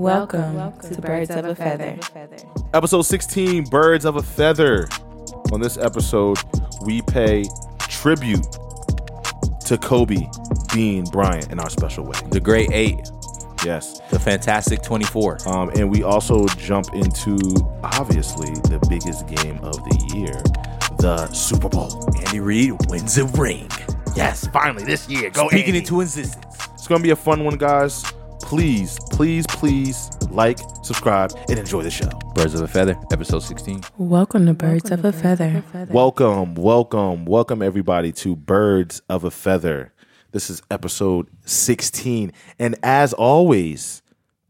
Welcome, to Birds of a Feather. Episode 16 Birds of a Feather. On this episode, we pay tribute to Kobe Bean Bryant in our special way. The Great Eight, Yes. the Fantastic 24. Um, and we also jump into obviously the biggest game of the year, the Super Bowl. Andy Reid wins a ring. Yes, finally this year. Go Speaking Andy. into existence. It's gonna be a fun one, guys. Please, please, please like, subscribe, and enjoy the show. Birds of a Feather, episode 16. Welcome to Birds of a Feather. Welcome, welcome, welcome everybody to Birds of a Feather. This is episode 16. And as always,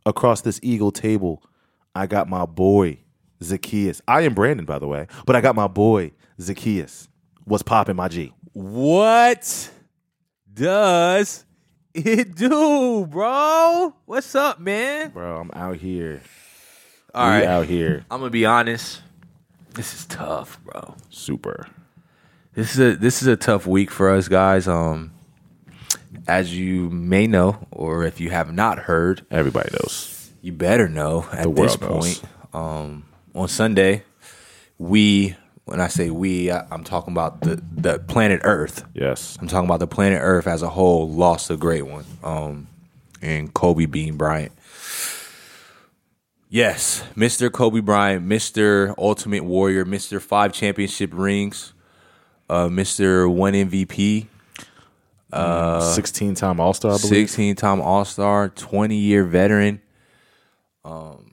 across this eagle table, I got my boy, Zacchaeus. I am Brandon, by the way, but I got my boy, Zacchaeus. What's popping, my G? What does it do, bro? What's up, man? Bro, I'm out here. All we right. out here. I'm gonna be honest. This is tough, bro. Super. This is a this is a tough week for us guys. Um as you may know, or if you have not heard, Everybody knows. you better know at this knows. point. Um, on Sunday, we, when I say we, I, I'm talking about the, the planet Earth. Yes. I'm talking about the planet Earth as a whole lost a great one. Um, and Kobe Bean Bryant. Yes, Mr. Kobe Bryant, Mr. Ultimate Warrior, Mr. Five championship rings, uh, Mr. One MVP, 16 time All Star, I believe. 16 time All Star, 20 year veteran. Um,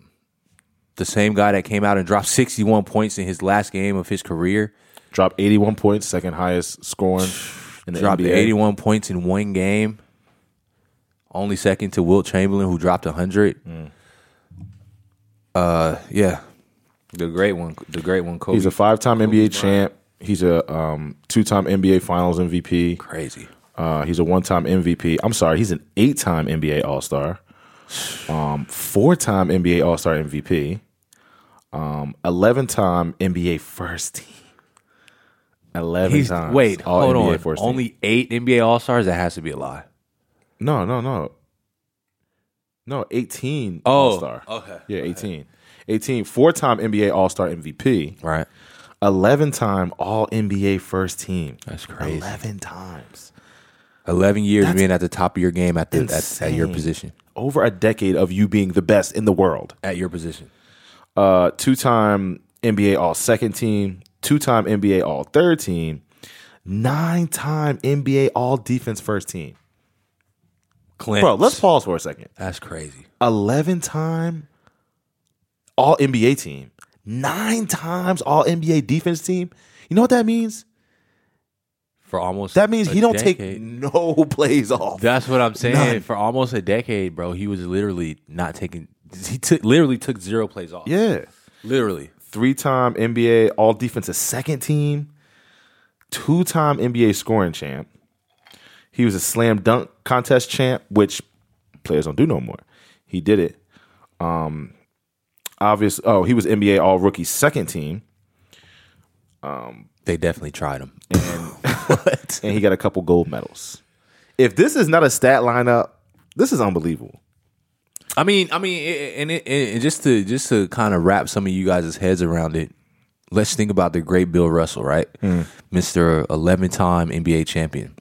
the same guy that came out and dropped 61 points in his last game of his career. Dropped 81 points, second highest scoring in the dropped NBA. 81 points in one game. Only second to Wilt Chamberlain, who dropped 100. Mm. Uh, yeah, the great one, the great one. Kobe. He's a five time NBA champ. He's a um, two time NBA Finals MVP. crazy. Uh, he's a one time MVP. I'm sorry, he's an eight time NBA All Star, um, four time NBA All Star MVP, um, 11 time NBA First Team. 11 He's times. wait, hold NBA on. First Team. Only eight NBA All Stars. That has to be a lie. No, no, no. No, 18 Oh, All Star. okay. Yeah, 18. 18. Four time NBA All Star MVP. Right. 11 time All NBA First Team. That's crazy. 11 times. 11 years That's being at the top of your game at the at, at your position. Over a decade of you being the best in the world. At your position. Uh, two time NBA All Second Team, two time NBA All Third Team, nine time NBA All Defense First Team. Clint. Bro, let's pause for a second. That's crazy. 11 time All NBA team, nine times All NBA defense team. You know what that means? For almost That means he don't take no plays off. That's what I'm saying. None. For almost a decade, bro, he was literally not taking. He took literally took zero plays off. yeah. literally. Three time NBA All Defensive Second Team, two time NBA scoring champ. He was a slam dunk contest champ, which players don't do no more. He did it. Um, obvious. Oh, he was NBA All Rookie Second Team. Um, They definitely tried him. and, and he got a couple gold medals. If this is not a stat lineup, this is unbelievable. I mean, I mean, and it, and just to just to kind of wrap some of you guys' heads around it, let's think about the great Bill Russell, right, Mister Eleven Time NBA champion.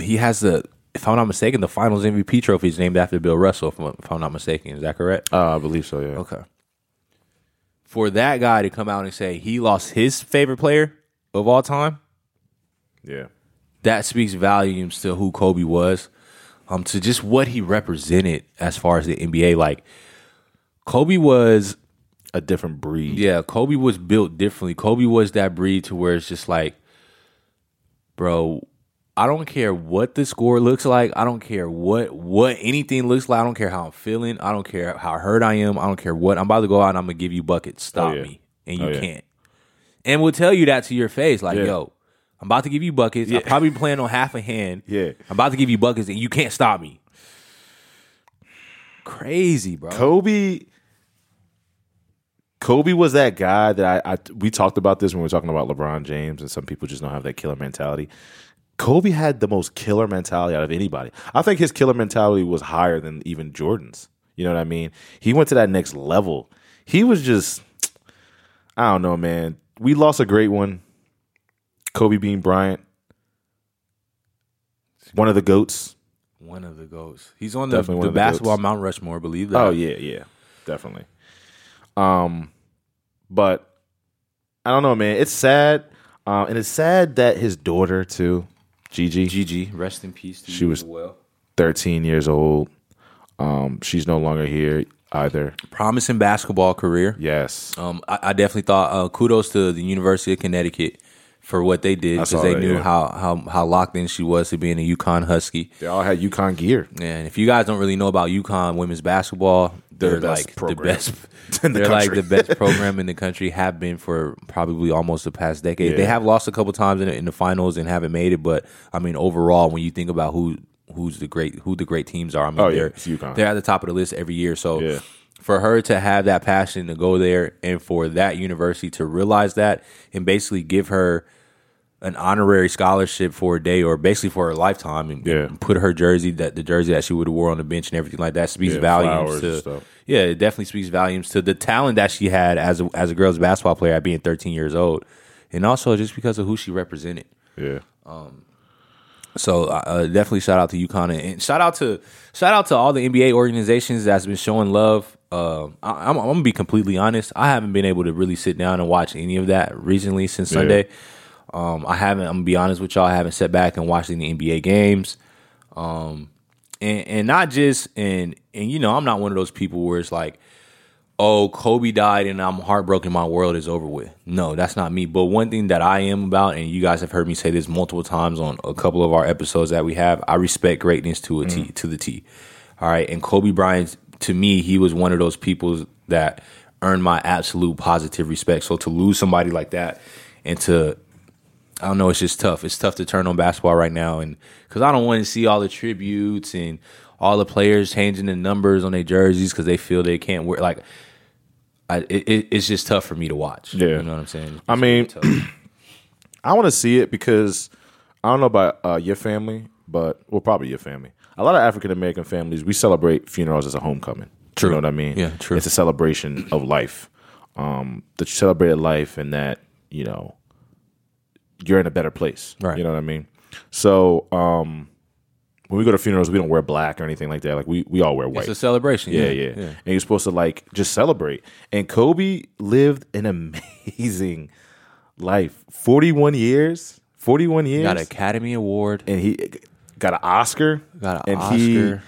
He has the, if I'm not mistaken, the Finals MVP trophy is named after Bill Russell. If I'm, if I'm not mistaken, is that correct? Uh, I believe so. Yeah. Okay. For that guy to come out and say he lost his favorite player of all time, Yeah. that speaks volumes to who Kobe was, um, to just what he represented as far as the NBA. Like Kobe was, A different breed. yeah, Kobe was built differently. Kobe was that breed to where it's just like, bro, I don't care what the score looks like. I don't care what what anything looks like. I don't care how I'm feeling. I don't care how hurt I am. I don't care what I'm about to go out and I'm gonna give you buckets. Stop yeah. me, and you Oh, yeah. can't. And we'll tell you that to your face, like, Yeah. yo, I'm about to give you buckets. I'm probably playing on half a hand. Yeah. I'm about to give you buckets, and you can't stop me. Crazy, bro. Kobe. Kobe was that guy that I, I we talked about this when we were talking about LeBron James and some people just don't have that killer mentality. Kobe had the most killer mentality out of anybody. I think his killer mentality was higher than even Jordan's. You know what I mean? He went to that next level. He was just, I don't know, man. We lost a great one. Kobe Bean Bryant, one of the goats. One of the goats. He's on the, the the basketball goats. Mount Rushmore. Believe that. Oh yeah, yeah, definitely. Um, but I don't know, man. It's sad, um, and it's sad that his daughter too, Gigi, GG. Rest in peace. To She was- as well. 13 years old. Um, she's no longer here either. Promising basketball career. Yes, Um, I, I definitely thought uh, kudos to the University of Connecticut for what they did because they that, knew yeah. how, how how locked in she was to being a UConn Husky. they all had UConn gear. And if you guys don't really know about UConn women's basketball, They're the like the best. in the they're like the best program in the country. Have been for probably almost the past decade. They have lost a couple times in the, in the finals and haven't made it. But I mean, overall, when you think about who who's the great who the great teams are, I mean, Oh, yeah, they're they're at the top of the list every year. So Yeah. for her to have that passion to go there and for that university to realize that and basically give her an honorary scholarship for a day or basically for a lifetime and, Yeah. and put her jersey that the jersey that she would have wore on the bench and everything like that speaks Yeah, volumes to yeah it definitely speaks volumes to the talent that she had as a, as a girls basketball player at being 13 years old and also just because of who she represented Yeah, um so uh, definitely shout out to UConn and, shout out to shout out to all the NBA organizations that's been showing love. Uh, I, I'm, I'm gonna be completely honest. I haven't been able to really sit down and watch any of that recently since Yeah. Sunday. Um, I haven't. I'm gonna be honest with y'all. I haven't sat back and watched any NBA games. Um, and and not just and and you know I'm not one of those people where it's like oh, Kobe died and I'm heartbroken, my world is over with. No, that's not me. But one thing that I am about, and you guys have heard me say this multiple times on a couple of our episodes that we have, I respect greatness to a T, to the T. All right. And Kobe Bryant, to me, he was one of those people that earned my absolute positive respect. So to lose somebody like that and to I don't know. It's just tough. It's tough to turn on basketball right now, and because I don't want to see all the tributes and all the players changing the numbers on their jerseys because they feel they can't wear. Like, I, it, it- it's just tough for me to watch. Yeah. you know what I'm saying. I mean. I want to see it because I don't know about uh, your family, but well, probably your family. A lot of African American families we celebrate funerals as a homecoming. True. You know what I mean? Yeah, true. It's a celebration of life. Um, that you celebrated life and that you know you're in a better place. Right. You know what I mean? So um, when we go to funerals, we don't wear black or anything like that. Like we we all wear white. it's a celebration. Yeah, yeah, yeah And you're supposed to like just celebrate. And Kobe lived an amazing life. 41 years. 41 years. Got an Academy Award. and he got an Oscar. Got an and He, Oscar.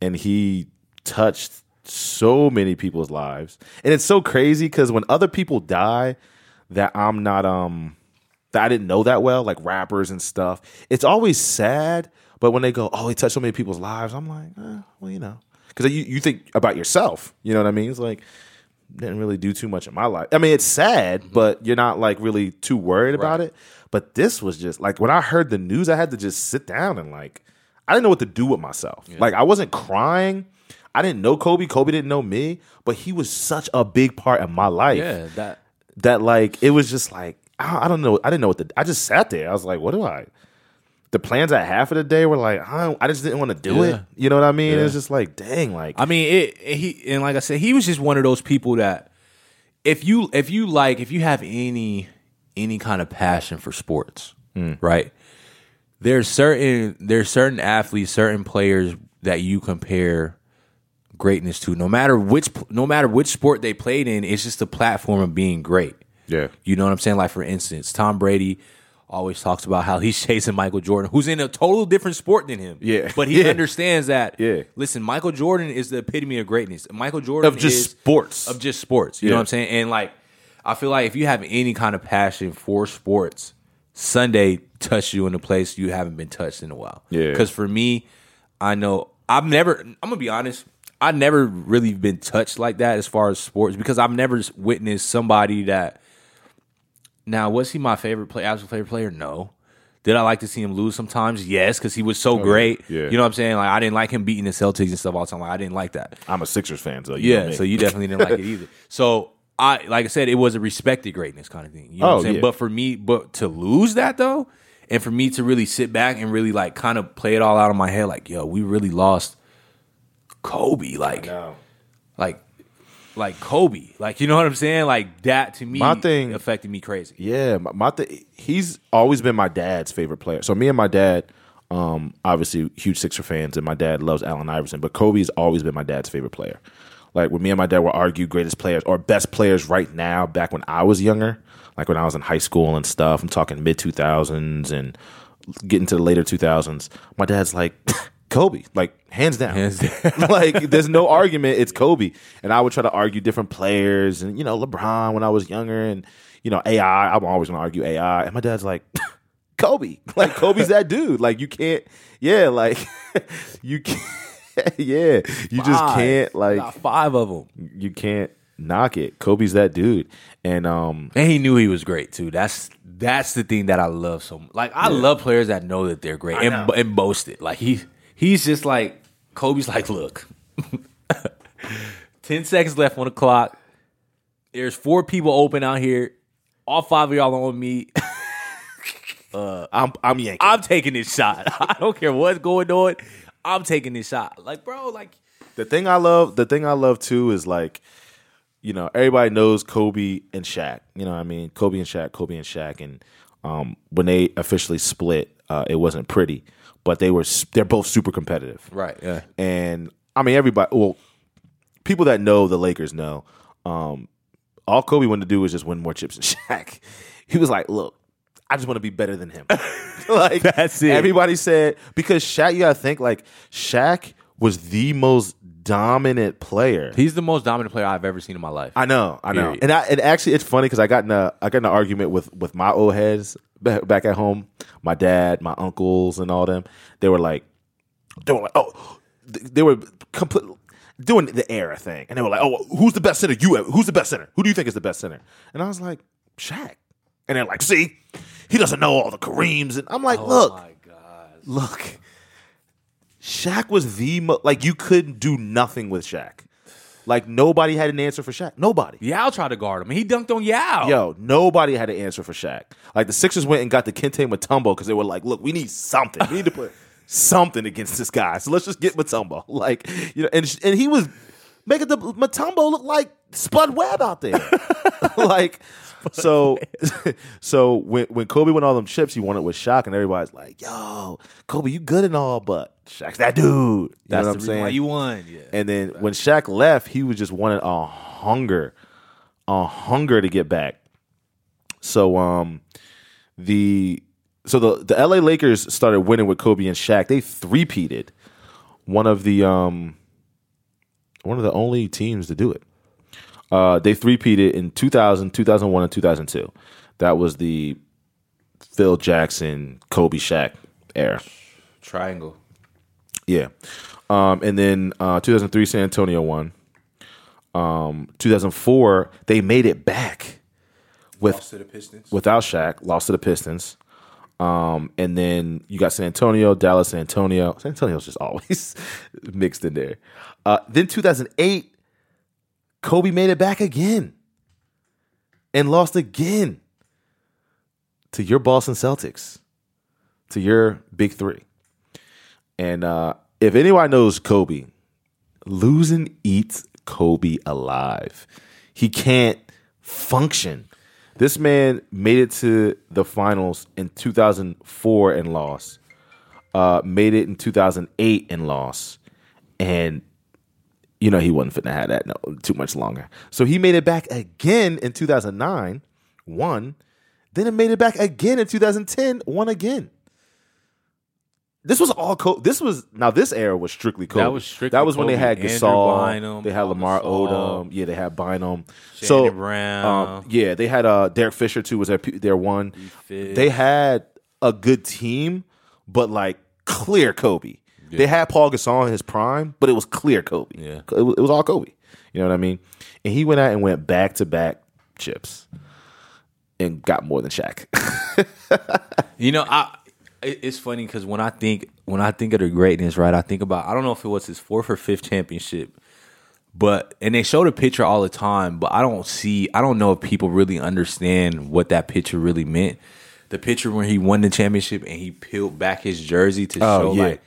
and he touched so many people's lives. And it's so crazy because when other people die that I'm not um that I didn't know that well, like rappers and stuff, it's always sad. But when they go, oh, he touched so many people's lives, I'm like, eh, well, you know, because you, you think about yourself. You know what I mean? It's like didn't really do too much in my life. I mean, it's sad, but you're not like really too worried about it. But this was just like when I heard the news, I had to just sit down and like I didn't know what to do with myself. Like I wasn't crying. I didn't know Kobe. Kobe didn't know me, but he was such a big part of my life Yeah, that that like it was just like I, don't know. I didn't know what the. I just sat there. I was like, what do I? The plans at half of the day were like, I, don't- I just didn't want to do Yeah. it. You know what I mean? It was just like, dang, like I mean, it, it- he and like I said, he was just one of those people that if you if you like if you have any any kind of passion for sports, mm. right? There's certain there's certain athletes, certain players that you compare greatness to. No matter which no matter which sport they played in, it's just the platform of being great. Yeah, You know what I'm saying? Like for instance, Tom Brady always talks about how he's chasing Michael Jordan, who's in a total different sport than him. Yeah. But he Yeah. understands that Yeah. listen, Michael Jordan is the epitome of greatness. Michael Jordan of just is sports. of just sports. You know what I'm saying? And like I feel like if you have any kind of passion for sports, Sunday touched you in a place you haven't been touched in a while. Yeah. Because for me, I know I've never I'm gonna be honest, I've never really been touched like that as far as sports because I've never witnessed somebody that now, was he my favorite play, absolute favorite player? No. Did I like to see him lose sometimes? Yes, because he was so oh, great. Oh, yeah. You know what I'm saying? Like I didn't like him beating the Celtics and stuff all the time. Like I didn't like that. I'm a Sixers fan, so you know Yeah, so you definitely didn't like it either. So I like I said, it was a respected greatness kind of thing. You know what Oh, I'm saying? yeah. But for me, but to lose that though, And for me to really sit back and really like kind of play it all out in my head, like, yo, we really lost Kobe. Like, like, like Kobe. Like, you know what I'm saying? Like that to me My thing- affected me crazy. Yeah, my, my th- he's always been my dad's favorite player. So me and my dad, um, obviously huge Sixer fans, and my dad loves Allen Iverson. But Kobe's always been my dad's favorite player. Like when me and my dad will argue greatest players or best players right now, back when I was younger, like when I was in high school and stuff. I'm talking mid 2000s and getting to the later 2000s. My dad's like. Kobe, like hands down. Hands down. like there's no argument. It's Kobe, and I would try to argue different players, and you know LeBron when I was younger, and you know AI. I'm always gonna argue AI, and my dad's like Kobe, like Kobe's that dude. Like you can't, yeah, like you can't, yeah, you just can't like five of them. you can't knock it. Kobe's that dude, and um, And he knew he was great too. That's that's the thing that I love so much. Like I love players that know that they're great and, and boast it. Like he he's just like Kobe's like, look, ten seconds left on the clock. There's four people open out here. All five of y'all are on me. uh, I'm I'm Yankee. I'm taking this shot. I don't care what's going on. I'm taking this shot. Like, bro, like The thing I love, the thing I love too is like, you know, everybody knows Kobe and Shaq. You know what I mean? Kobe and Shaq, Kobe and Shaq. And um, when they officially split, uh, it wasn't pretty, but they were they're both super competitive. Right, yeah. And I mean, everybody, well, people that know the Lakers know, um, all Kobe wanted to do was just win more chips than Shaq. He was like, look, I just want to be better than him. like That's it. Everybody said because Shaq, you gotta think like Shaq was the most dominant player. He's the most dominant player I've ever seen in my life. I know, I know, Period. and I and actually it's funny because I got in a I got in an argument with with my old heads back, at home, my dad, my uncles, and all them. They were like, they were like, oh, they were complete doing the era thing, and they were like, oh, who's the best center? You ever? Who's the best center? Who do you think is the best center? And I was like, Shaq, and they're like, see, he doesn't know all the Kareems, and I'm like, oh look, Oh my god. look, Shaq was the mo- like you couldn't do nothing with Shaq. Like nobody had an answer for Shaq. Nobody. Yao tried to guard him. He dunked on Yao. Yo, nobody had an answer for Shaq. Like the Sixers went and got Dikembe Mutombo because they were like, look, we need something. We need to put something against this guy. So let's just get Mutombo. Like, you know, and and he was making the Mutombo look like Spud Webb out there. like so so when when Kobe won all them chips, he won it with Shaq, and everybody's like, yo, Kobe, you good and all, but Shaq's that dude. You That's know the what I'm saying? why you won. Yeah. And then when Shaq left, he was just wanting a hunger, a hunger to get back. So um the so the the LA Lakers started winning with Kobe and Shaq. They three-peated. One of the um one of the only teams to do it. Uh they three-peated in 2000, 2001 and 2002. That was the Phil Jackson, Kobe Shaq era. Triangle. Yeah. Um, and then uh, 2003, San Antonio won. Um, 2004, they made it back with to the Pistons. without Shaq, lost to the Pistons. Um, and then you got San Antonio, Dallas, San Antonio. San Antonio's just always mixed in there. Uh, then 2008, Kobe made it back again and lost again to your Boston Celtics, to your big three. And uh, if anyone knows Kobe, losing eats Kobe alive. He can't function. This man made it to the finals in 2004 and lost. Uh, made it in 2008 and lost. And you know he wasn't fitting to have that no, too much longer. So he made it back again in 2009, won. Then it made it back again in 2010, won again. This was all Kobe. This was now this era was strictly Kobe. That was strictly That was when they had Andrew Gasol. Bynum, they had Lamar Gasol. Odom. Yeah, they had Bynum. so Brown. um, yeah, they had uh Derek Fisher too. Was their their one. They had a good team, but like clear Kobe. They had Paul Gasol in his prime, but it was clear Kobe. Yeah. it was, it was all Kobe. You know what I mean? And he went out and went back to back chips, and got more than Shaq. You know, I it's funny because when I think when I think of the greatness, right? I think about I don't know if it was his fourth or fifth championship, but and they show the picture all the time, but I don't see I don't know if people really understand what that picture really meant. the picture when he won the championship and he peeled back his jersey to Oh, show yeah. like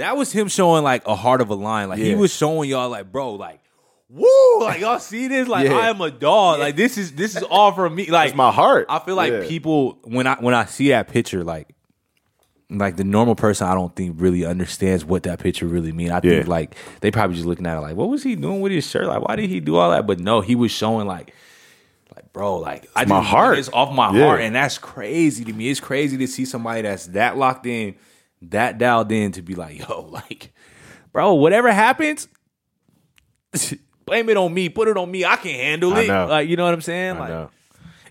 that was him showing like a heart of a lion. Like he was showing y'all like, bro, like, woo, like y'all see this? Like Yeah. I am a dog. Like this is this is all from me. Like It's my heart. I feel like Yeah. people when I when I see that picture, like like the normal person, I don't think really understands what that picture really mean. I think Yeah. like they probably just looking at it like, what was he doing with his shirt? Like, why did he do all that? But no, he was showing like, like bro, like I my just heart. It's off my Yeah. heart, and that's crazy to me. It's crazy to see somebody that's that locked in, that dialed in to be like, yo, like, bro, whatever happens. Blame it on me. Put it on me. I can handle I it. know. Like you know what I'm saying? I like, know.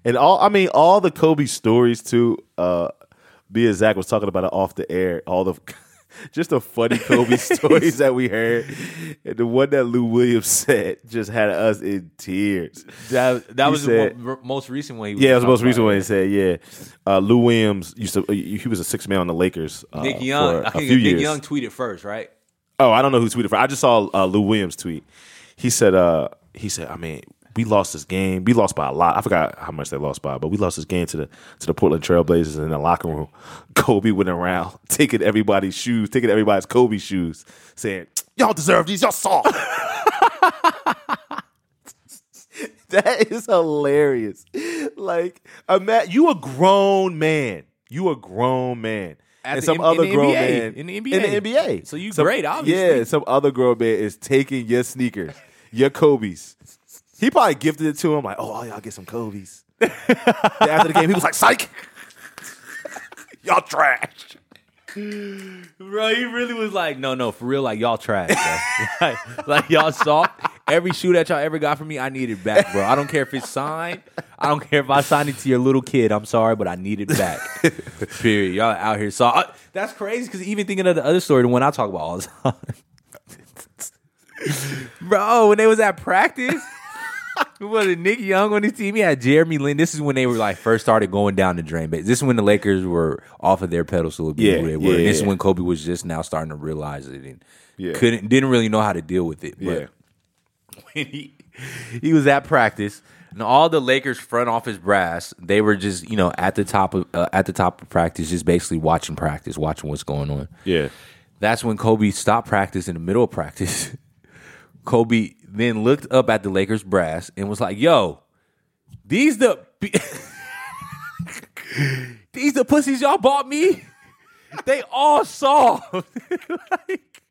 And all I mean, all the Kobe stories too. Uh, B and Zach was talking about it off the air. All the just the funny Kobe stories that we heard, and the one that Lou Williams said just had us in tears. That that He was said- the mo- most recent one. He Yeah, it was the most recent one. He said, "Yeah, uh, Lou Williams used to. He was a six man on the Lakers. Uh, Nick Young. I think Nick years. Young tweeted first, right? Oh, I don't know who tweeted for. I just saw uh, Lou Williams tweet. He said, uh, he said, I mean, we lost this game. We lost by a lot. I forgot how much they lost by, but we lost this game to the to the Portland Trailblazers in the locker room. Kobe went around taking everybody's shoes, taking everybody's Kobe shoes, saying, "Y'all deserve these. Y'all soft." that is hilarious. Like, Matt, you a grown man. You a grown man. At and the- some in- other in grown NBA. man In the In NBA. the NBA. So you Some- great, obviously. Yeah, some other grown man is taking your sneakers, your Kobe's. He probably gifted it to him, like, oh, y'all get some Kobe's. After the game, he was like, psych. y'all trash. Bro, he really was like, no, no, for real, like y'all trash, bro. like, like y'all soft. Every shoe that y'all ever got from me, I need it back, bro. I don't care if it's signed. I don't care if I signed it to your little kid. I'm sorry, but I need it back. Period. Y'all out here so uh, that's crazy because even thinking of the other story, the one I talk about all the time. bro, when they was at practice. Who was it? Nick Young on his team. He had Jeremy Lin. This is when they were like first started going down the drain. But this is when the Lakers were off of their pedestal of Yeah, who they were. yeah, and this is when Kobe was just now starting to realize it and Yeah. couldn't didn't really know how to deal with it. But Yeah. when he he was at practice and all the Lakers front office brass, they were just you know at the top of uh, at the top of practice, just basically watching practice, watching what's going on. Yeah. That's when Kobe stopped practice in the middle of practice. Kobe then looked up at the Lakers brass and was like, "Yo, these the these the pussies y'all bought me. They all saw Like,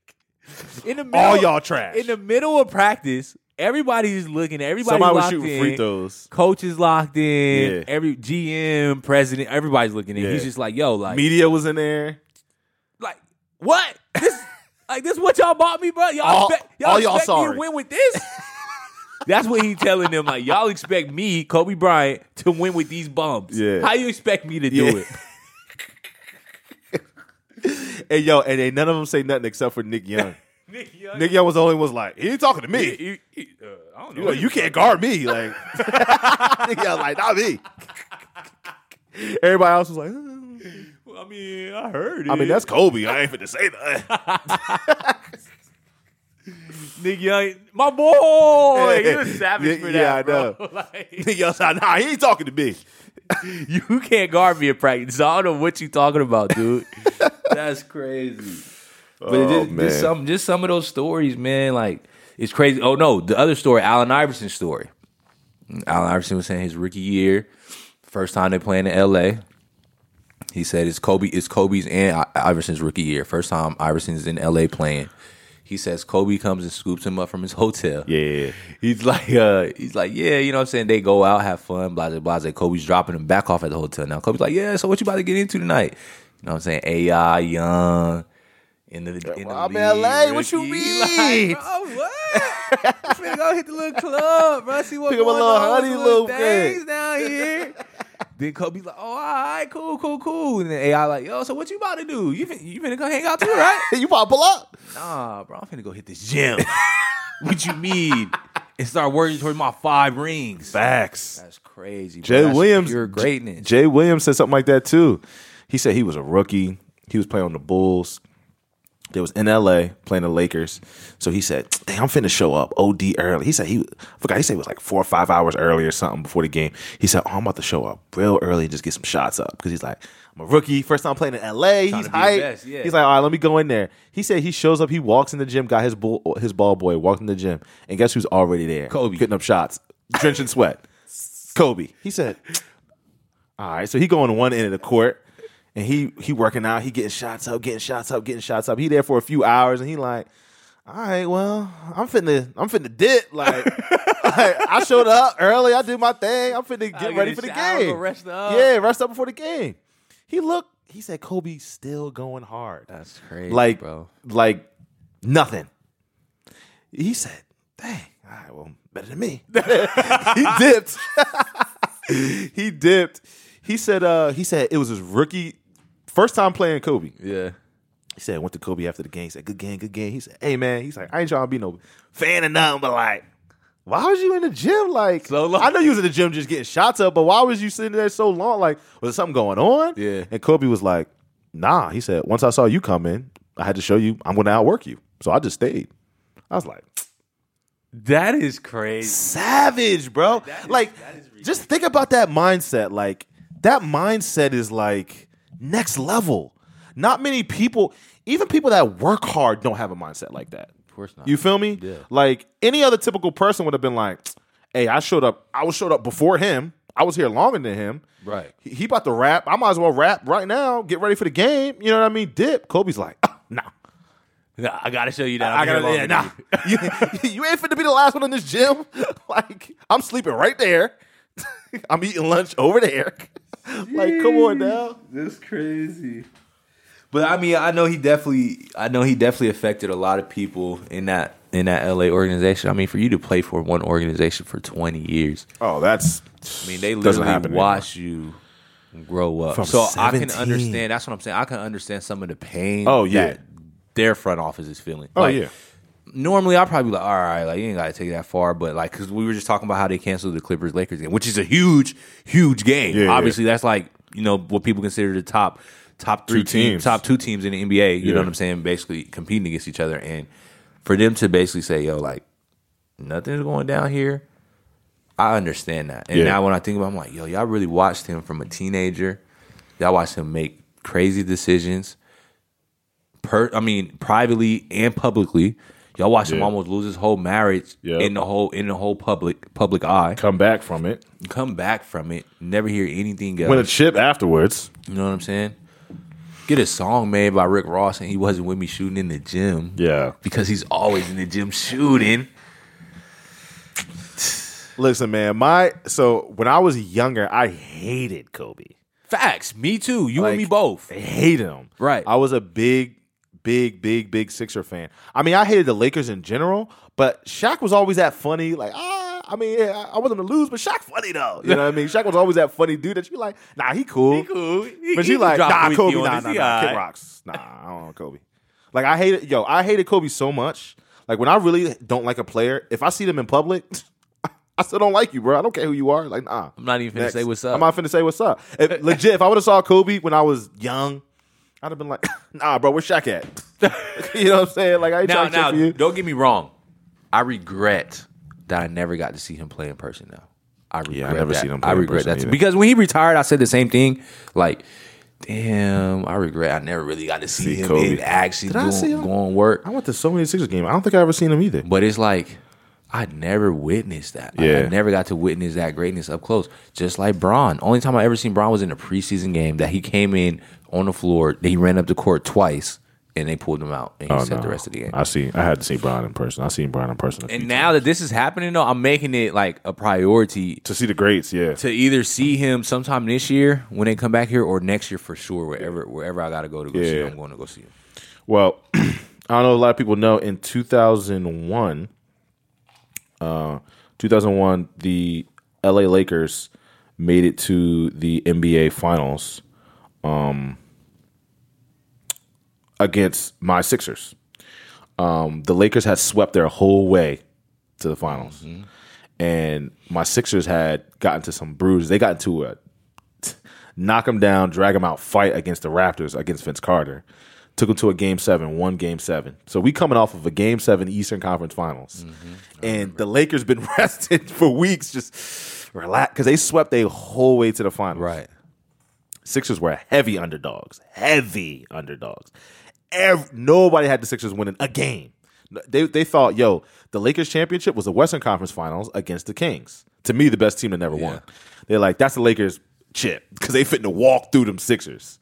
in the middle, All y'all trash. in the middle of practice. Everybody's looking. Everybody's Somebody was shooting in. free throws. Coach is locked in. Yeah. Every GM, president, everybody's looking in. Yeah. He's just like, "Yo, like, Media was in there. like what? This like this is what y'all bought me, bro? Y'all All- expect, y'all all y'all expect me to win with this? That's what he telling them. Like y'all expect me, Kobe Bryant, to win with these bums. Yeah. How you expect me to do Yeah. it? And yo, and ain't none of them say nothing except for Nick Young. Nick Young, Nick Young was the only one was like, he ain't talking to me. he- he- uh, I don't know. You, like, you can't guard me. Like, Nick Young like, not me. Everybody else was like, "Uh." I mean, I heard it. I mean, that's Kobe. I ain't finna say that. Nick Young, my boy. You're a savage Yeah, for yeah, that, I bro. Like, Nick Young said, nah, he ain't talking to me. you can't guard me in practice. I don't know what you talking about, dude. That's crazy. But Oh, just, man. just some just some of those stories, man. Like it's crazy. Oh no, the other story, Allen Iverson's story. Allen Iverson was saying his rookie year, first time they playing in L.A. He said it's Kobe, it's Kobe's and I- Iverson's rookie year. First time Iverson's in L.A. playing. He says Kobe comes and scoops him up from his hotel. Yeah. He's like, uh, he's like, yeah, you know what I'm saying? They go out, have fun, blah, blah, blah. Kobe's dropping him back off at the hotel now. Kobe's like, yeah, so what you about to get into tonight? You know what I'm saying? AI, Young, in the, in the Well, I'm league, in LA, what you rookie. mean? Like, bro, what? I'm finna go hit the little club, bro. See what Pick up a little on, honey little little things thing. down here. Then Kobe's like, oh, all right, cool, cool, cool. And then AI like, yo, so what you about to do? You fin- you finna go hang out too, right? you about to pull up? Nah, bro, I'm finna go hit this gym. what you mean? And start working towards my five rings. Facts. That's crazy. Bro. Jay That's Williams, pure greatness. Jay Williams said something like that too. He said he was a rookie. He was playing on the Bulls. They was in LA playing the Lakers. So he said, Dang, I'm finna show up OD early. He said he I forgot he said it was like four or five hours early or something before the game. He said, Oh, I'm about to show up real early and just get some shots up. Because he's like, I'm a rookie, first time playing in LA. He's be the hyped. yeah. He's like, all right, let me go in there. He said he shows up, he walks in the gym, got his bull, his ball boy, walked in the gym, and guess who's already there? Kobe. Getting up shots, drenching sweat. Kobe. He said, all right, so he going one end of the court and he he working out, he getting shots up, getting shots up, getting shots up. He there for a few hours and he like, all right, well, I'm finna I'm finna dip. Like, I showed up early, I did my thing. I'm finna get ready for the game. rest up. Yeah, rest up before the game. He looked, he said Kobe's still going hard. That's crazy, like bro. like nothing. He said, dang, all right, well, better than me. he dipped. he dipped. He said, uh, he said it was his rookie first time playing Kobe. Yeah. He said, went to Kobe after the game. He said, good game, good game. He said, hey man, he's like, I ain't trying to be no fan of nothing, but like, why was you in the gym? Like, So long. I know you was in the gym just getting shots up, but why was you sitting there so long? Like, was there something going on? Yeah. And Kobe was like, nah. He said, once I saw you come in, I had to show you I'm going to outwork you. So I just stayed. I was like, That is crazy. savage, bro. is- like, that is just think about that mindset. Like, that mindset is like next level. Not many people, even people that work hard, don't have a mindset like that. Of course not. You feel me? Yeah. Like any other typical person would have been like, "Hey, I showed up. I was showed up before him. I was here longer than him. Right. He, he about to rap. I might as well rap right now. Get ready for the game. You know what I mean? Dip. Kobe's like, "Ah, nah, Nah, I gotta show you that. I I'm here gotta, yeah, nah. you. you, you ain't fit to be the last one in this gym. like I'm sleeping right there. I'm eating lunch over there. like, come on now. That's crazy. But I mean, I know he definitely, I know he definitely affected a lot of people in that in that LA organization. I mean, for you to play for one organization for twenty years, Oh, that's. I mean, they literally happen watch you grow up. From so I can understand. That's what I'm saying. I can understand some of the pain. Oh, yeah. that their front office is feeling. Oh Like, yeah. Normally I'd probably be like, all right, like you ain't gotta take it that far, but like because we were just talking about how they canceled the Clippers Lakers game, which is a huge, huge game. Yeah, yeah. Obviously, that's like you know what people consider the top top three teams, top two teams in the NBA. You Yeah. know what I'm saying? Basically competing against each other, and for them to basically say, yo, like nothing's going down here. I understand that, and Yeah. now when I think about, it, I'm like, yo, y'all really watched him from a teenager. Y'all watched him make crazy decisions per I mean privately and publicly. Y'all watch him Yeah. almost lose his whole marriage Yep. in the whole in the whole public public eye. Come back from it. Come back from it, never hear anything else. Win a chip afterwards. you know what I'm saying? Get a song made by Rick Ross and he wasn't with me shooting in the gym. Yeah. Because he's always in the gym shooting. Listen, man, my so when I was younger, I hated Kobe. Facts. Me too. You Like, and me both. I hated him. Right. I was a big, big, big, big Sixer fan. I mean, I hated the Lakers in general, but Shaq was always that funny. Like, ah, I mean, yeah, I wasn't to lose, but Shaq funny though. You know what I mean? Shaq was always that funny dude that you like. Nah, he cool. He cool. He- But you like, nah, Kobe, nah, nah, nah, Kid. Rocks. Nah, I don't want Kobe. Like, I hated, yo, I hated Kobe so much. Like, when I really don't like a player, if I see them in public, I still don't like you, bro. I don't care who you are. Like, nah. I'm not even finna Next. say what's up. I'm not finna say what's up. If, legit, if I would have saw Kobe when I was young, I'd have been like, nah, bro, where's Shaq at? you know what I'm saying? Like, I ain't now, trying to check now, for you. don't get me wrong. I regret that I never got to see him play in person. Now, I regret yeah, I never that. seen him play I in regret person that either. because when he retired, I said the same thing. Like, damn, I regret I never really got to see, See him Kobe. in actually Did I see doing, him? going work. I went to so many Sixers games. I don't think I ever seen him either. But it's like I never witnessed that. Like, Yeah. I never got to witness that greatness up close. Just like Bron. Only time I ever seen Bron was in a preseason game that he came in on the floor. That he ran up the court twice and they pulled him out and he Oh, set no. the rest of the game. I see. I had to see Brian in person. I seen Brian in person. a few and now that this is happening, though, I'm making it like a priority to see the greats, yeah. to either see him sometime this year when they come back here, or next year for sure. Wherever wherever I got to go to go see Yeah. him, I'm going to go see him. Well, I don't know. A lot of people know in 2001, uh, 2001, the LA Lakers made it to the NBA Finals, um, against my Sixers. Um, the Lakers had swept their whole way to the finals, and my Sixers had gotten to some bruises. They got into a knock him down, drag him out fight against the Raptors against Vince Carter. took them to a game seven, one game seven. So we coming off of a game seven Eastern Conference Finals, and the Lakers been rested for weeks, just relax because they swept a whole way to the finals. Right. Sixers were heavy underdogs, heavy underdogs. Ev- nobody had the Sixers winning a game. They they thought, yo, the Lakers championship was the Western Conference Finals against the Kings. To me, the best team that never won. They're like, that's the Lakers chip because they fitting to walk through them Sixers.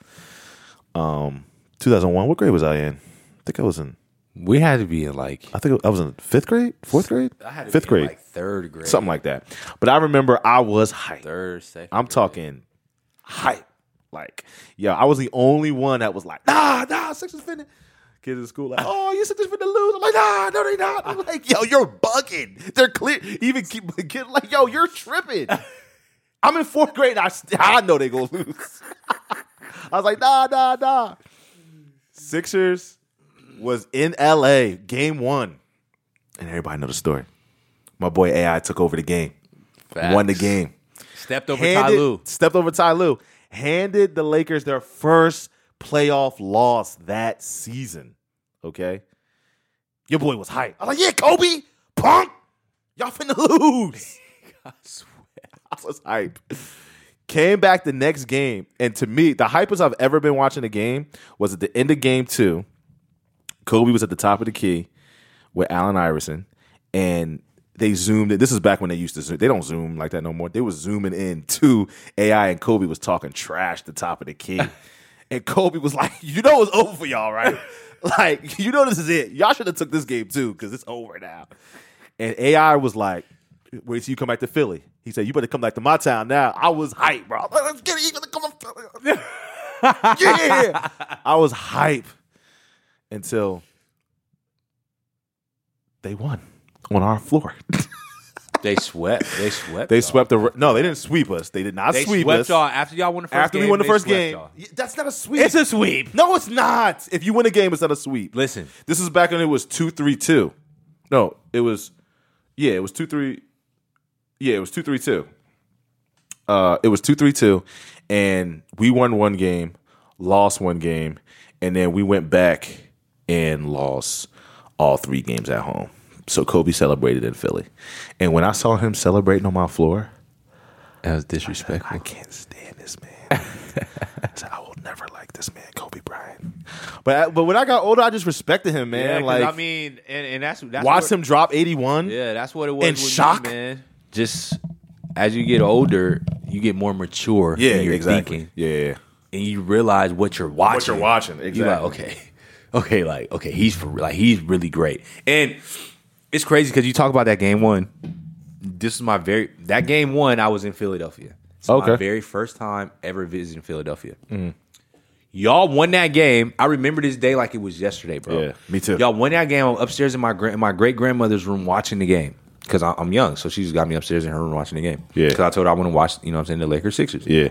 Um, 2001. What grade was I in? I think I was in. We had to be in like I think I was in fifth grade, fourth grade, fifth grade, like third grade, something like that. But I remember I was hyped. third, second. I'm talking hype. Like, yo, I was the only one that was like, nah, nah, Sixers finna. Kids in school like, oh, you Sixers finna lose. I'm like, nah, no, they not. I'm like, yo, you're bugging. They're clear. Even keep kid like, yo, you're tripping. I'm in fourth grade. And I I know they gonna lose. I was like, nah, nah, nah. Sixers was in LA, game one, and everybody know the story. My boy AI took over the game, won the game Stepped over Ty Lue. stepped over Ty Lue, handed the Lakers their first playoff loss that season. Okay, your boy was hype. I was like, yeah, Kobe, punk, y'all finna lose. I swear. I was hype. Came back the next game, and to me, the hypest I've ever been watching a game was at the end of game two. Kobe was at the top of the key with Allen Iverson, and they zoomed in. This is back when they used to zoom. They don't zoom like that no more. They was zooming in to AI, and Kobe was talking trash the top of the key. and Kobe was like, "You know it's over for y'all, right? like, you know this is it. Y'all should have took this game too because it's over now." And AI was like, "Wait till you come back to Philly." He said, "You better come back to my town now." I was hype, bro. Let's get it. You come Philly? yeah, I was hype until they won on our floor. They swept. They swept. They y'all. swept the no. They didn't sweep us. They did not They sweep swept us y'all after y'all won the first after game. we won the first game. y'all. That's not a sweep. It's a sweep. no, it's not. If you win a game, it's not a sweep. Listen, This is back when it was two three two. No, it was yeah, it was two three. Yeah, it was two three two. Uh, it was two three two, and we won one game, lost one game, and then we went back and lost all three games at home. So Kobe celebrated in Philly, and when I saw him celebrating on my floor, that was disrespectful. I disrespectful. can't stand this man. I said, I will never like this man, Kobe Bryant. But but when I got older, I just respected him, man. Yeah, 'cause like I mean, and, and that's that's watch what, him drop eighty one. Yeah, that's what it was. In with me, shock? man. Just as you get older, you get more mature. Yeah, in your exactly. thinking, Yeah, yeah. and you realize what you're watching. What you're watching, You're exactly. like, okay, okay, like okay, he's for like he's really great, and it's crazy because you talk about that game one. This is my very that game one. I was in Philadelphia. It's Okay. Mm-hmm. my very first time ever visiting Philadelphia. Y'all won that game. I remember this day like it was yesterday, bro. Yeah, me too. Y'all won that game. I'm upstairs in my gra- in my great grandmother's room watching the game because I'm young, so she's got me upstairs in her room watching the game. Yeah. because I told her I want to watch. You know, what I'm saying the Lakers Sixers. Yeah.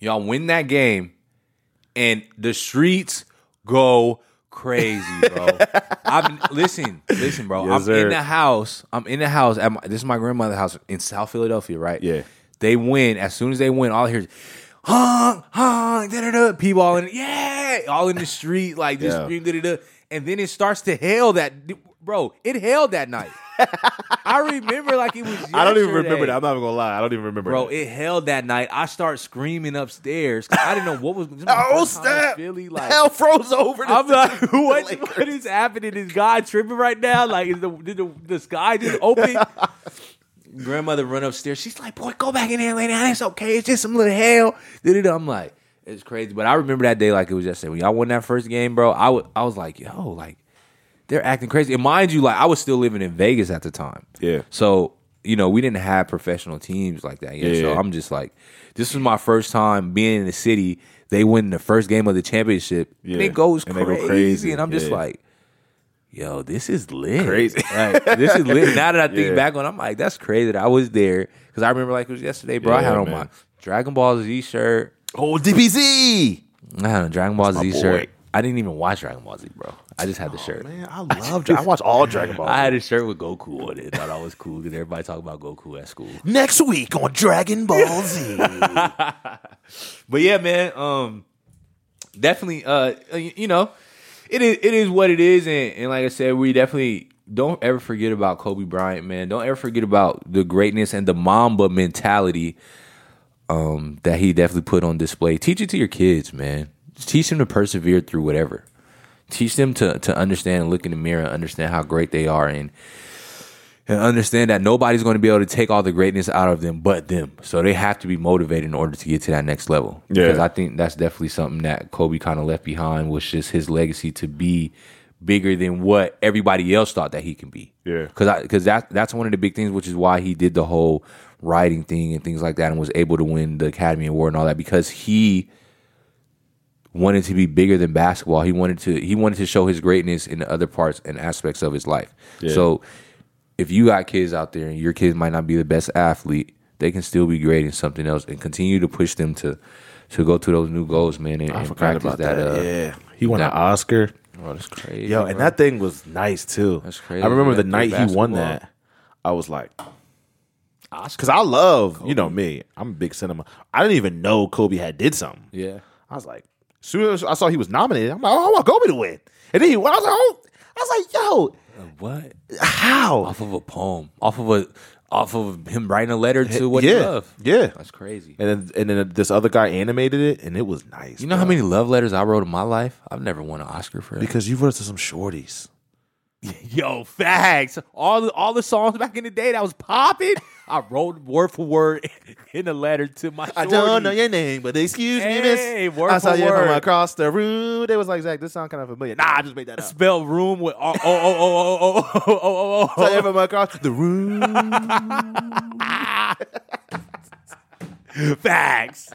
Y'all win that game, and the streets go crazy, bro. I'm listen, listen, bro. Yes, I'm sir. in the house. I'm in the house. At my, this is my grandmother's house in South Philadelphia, right? Yeah. They win. As soon as they win, all I hear is honk, honk, da da da. People all in, yeah, all in the street, like just Yeah. scream, da da da. And then it starts to hail that, bro. It hailed that night. I remember like it was. I don't even remember that. I'm not even gonna lie. I don't even remember. Bro, that. it held that night. I start screaming upstairs. I didn't know what was. oh snap! Philly, like, Hell froze over. I'm like, what, what is happening? Is God tripping right now? Like, is the did the, the sky just open? Grandmother run upstairs. She's like, boy, go back in there, lay down. It's okay. It's just some little hell. I'm like, it's crazy. But I remember that day like it was yesterday. When y'all won that first game, bro, I was like, yo, like, they're acting crazy. And mind you, like, I was still living in Vegas at the time. Yeah. So, you know, we didn't have professional teams like that yet. Yeah. So I'm just like, this was my first time being in the city. They win the first game of the championship. And Yeah. it goes And crazy. go crazy. And I'm just Yeah. like, yo, this is lit. Crazy. Like, this is lit. Now that I think Yeah. back on it, I'm like, that's crazy that I was there. Because I remember like it was yesterday, bro. I had on man. my Dragon Ball Z shirt. Oh, DBZ. I had a Dragon Ball Z shirt. I didn't even watch Dragon Ball Z, bro. I just had the shirt. Man, I love. I watch all Dragon Ball. I had a shirt with Goku on it. Thought I was cool because everybody talked about Goku at school. Next week on Dragon Ball Z. But yeah, man. Um, definitely, uh, you you know, it is it is what it is, and, and like I said, we definitely don't ever forget about Kobe Bryant, man. Don't ever forget about the greatness and the Mamba mentality um, that he definitely put on display. Teach it to your kids, man. Just teach them to persevere through whatever. Teach them to to understand and look in the mirror and understand how great they are and and understand that nobody's going to be able to take all the greatness out of them but them. So they have to be motivated in order to get to that next level. Yeah. Because I think that's definitely something that Kobe kind of left behind was just his legacy to be bigger than what everybody else thought that he can be. Yeah. Because because that that's one of the big things, which is why he did the whole writing thing and things like that, and was able to win the Academy Award and all that because he wanted to be bigger than basketball. He wanted to he wanted to show his greatness in the other parts and aspects of his life. Yeah. So if you got kids out there and your kids might not be the best athlete, they can still be great in something else and continue to push them to to go to those new goals, man. And, I and forgot about that. uh, yeah, he won that- an Oscar. Oh, that's crazy. Yo, and bro. that thing was nice too. That's crazy. I remember the night he won that. I was like, because I love, you know me. I'm a big cinema. I didn't even know Kobe had did something. yeah. I was like, as soon as I saw he was nominated, I'm like, oh, I want Kobe to win. And then he won. I was like, oh, I was like, yo, What? how? Off of a poem. Off of a off of him writing a letter to what yeah, he loved. yeah. That's crazy. And then and then this other guy animated it, and it was nice. You know how many love letters I wrote in my life? I've never won an Oscar for that. Because you wrote to some shorties. Yo, facts. All the all the songs back in the day that was popping, I wrote word for word in a letter to my. I don't know your name, but excuse me, miss. word I saw you from across the room. They was like, Zach, this sound kind of familiar. Nah, I just made that up. Spell room with oh oh oh oh oh oh oh oh Saw you oh. from across the room. oh. Facts.